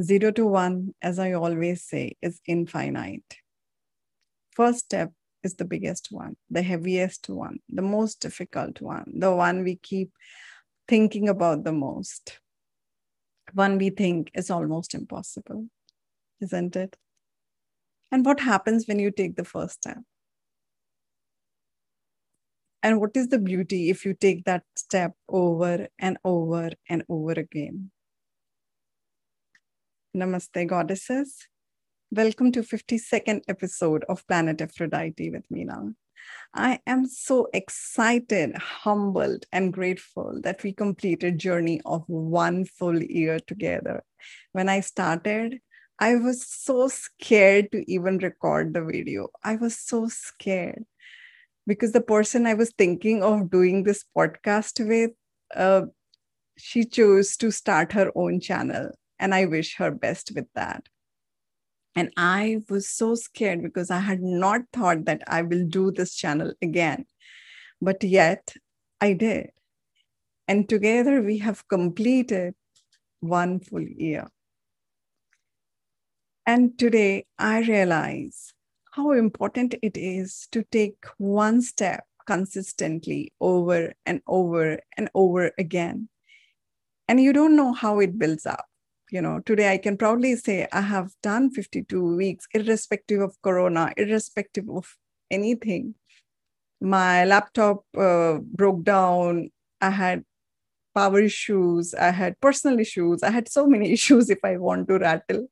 Zero to one, as I always say, is infinite. First step is the biggest one, the heaviest one, the most difficult one, the one we keep thinking about the most, one we think is almost impossible, isn't it? And what happens when you take the first step? And what is the beauty if you take that step over and over and over again? Namaste, goddesses. Welcome to 52nd episode of Planet Aphrodite with Meena. I am so excited, humbled, and grateful that we completed journey of one full year together. When I started, I was so scared to even record the video. I was so scared because the person I was thinking of doing this podcast with, uh, she chose to start her own channel. And I wish her best with that. And I was so scared because I had not thought that I will do this channel again. But yet I did. And together we have completed one full year. And today I realize how important it is to take one step consistently over and over and over again. And you don't know how it builds up. You know, today I can proudly say I have done 52 weeks, irrespective of Corona, irrespective of anything. My laptop uh, broke down. I had power issues. I had personal issues. I had so many issues if I want to rattle.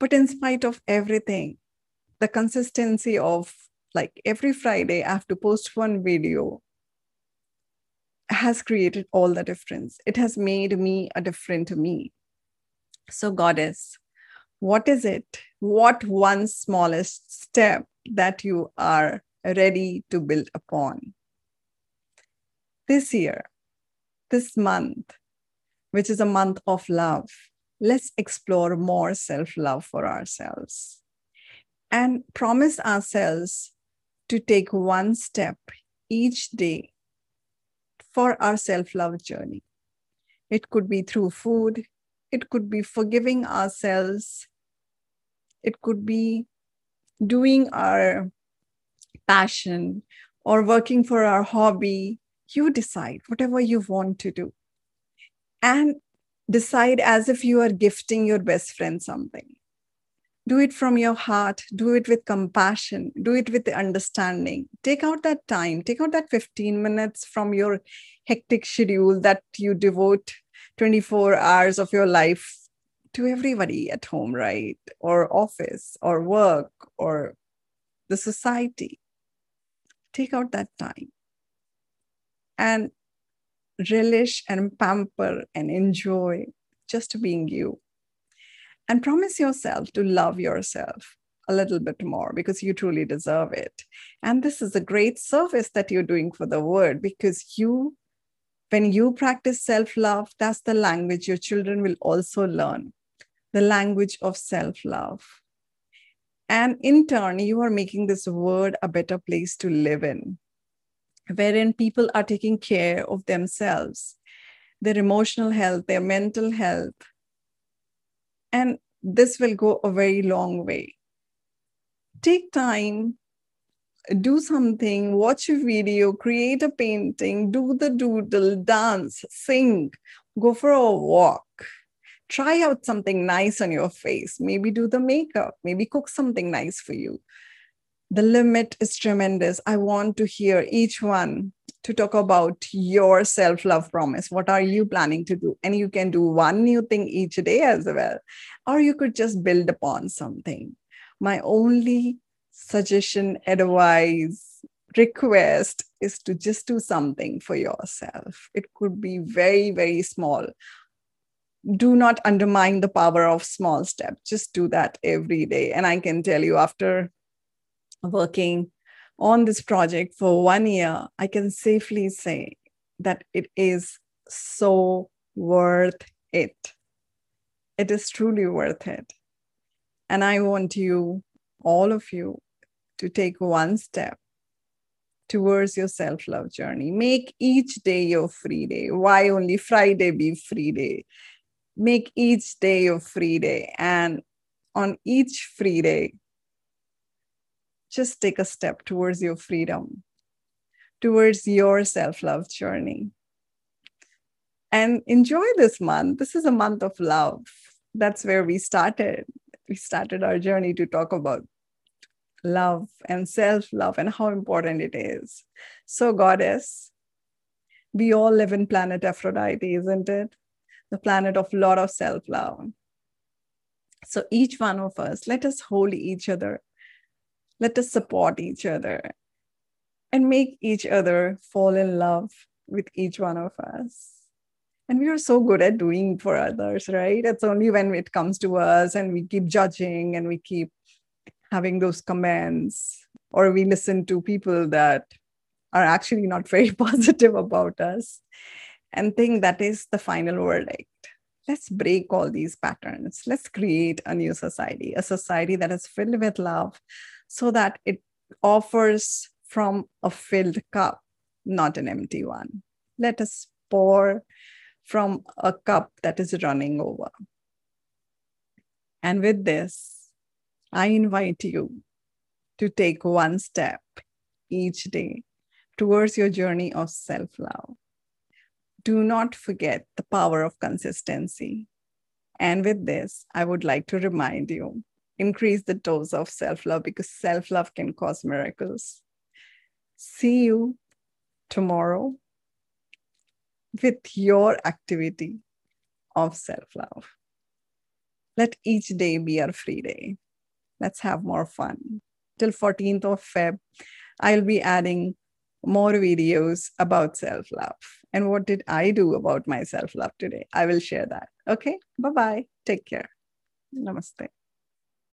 But in spite of everything, the consistency of like every Friday, I have to post one video has created all the difference. It has made me a different me. So, Goddess, what is it? What one smallest step that you are ready to build upon? This year, this month, which is a month of love, let's explore more self love for ourselves and promise ourselves to take one step each day for our self love journey. It could be through food, it could be forgiving ourselves, it could be doing our passion or working for our hobby. You decide whatever you want to do. And decide as if you are gifting your best friend something. Do it from your heart. Do it with compassion. Do it with understanding. Take out that time. Take out that 15 minutes from your hectic schedule that you devote 24 hours of your life to everybody at home right? Or office or work or the society. Take out that time. And relish and pamper and enjoy just being you. And promise yourself to love yourself a little bit more because you truly deserve it. And this is a great service that you're doing for the world because you, when you practice self love, that's the language your children will also learn the language of self love. And in turn, you are making this world a better place to live in, wherein people are taking care of themselves, their emotional health, their mental health, and this will go a very long way. Take time, do something, watch a video, create a painting, do the doodle, dance, sing, go for a walk. Try out something nice on your face. Maybe do the makeup, maybe cook something nice for you. The limit is tremendous. I want to hear each one to talk about your self love promise. What are you planning to do? And you can do one new thing each day as well, or you could just build upon something. My only suggestion, advice, request is to just do something for yourself. It could be very, very small. Do not undermine the power of small steps. Just do that every day. And I can tell you, after working on this project for one year, I can safely say that it is so worth it. It is truly worth it. And I want you, all of you, to take one step towards your self love journey. Make each day your free day. Why only Friday be free day? Make each day your free day. And on each free day, just take a step towards your freedom, towards your self love journey. And enjoy this month. This is a month of love. That's where we started. We started our journey to talk about love and self love and how important it is. So, Goddess, we all live in planet Aphrodite, isn't it? The planet of lot of self love. So, each one of us, let us hold each other let us support each other and make each other fall in love with each one of us. And we are so good at doing for others, right? It's only when it comes to us and we keep judging and we keep having those comments or we listen to people that are actually not very positive about us and think that is the final verdict. Let's break all these patterns. Let's create a new society, a society that is filled with love, so that it offers from a filled cup, not an empty one. Let us pour from a cup that is running over. And with this, I invite you to take one step each day towards your journey of self love. Do not forget the power of consistency. And with this, I would like to remind you increase the dose of self love because self love can cause miracles. See you tomorrow with your activity of self love. Let each day be our free day. Let's have more fun. Till 14th of Feb, I'll be adding more videos about self love. And what did I do about my self love today? I will share that. Okay. Bye bye. Take care. Namaste.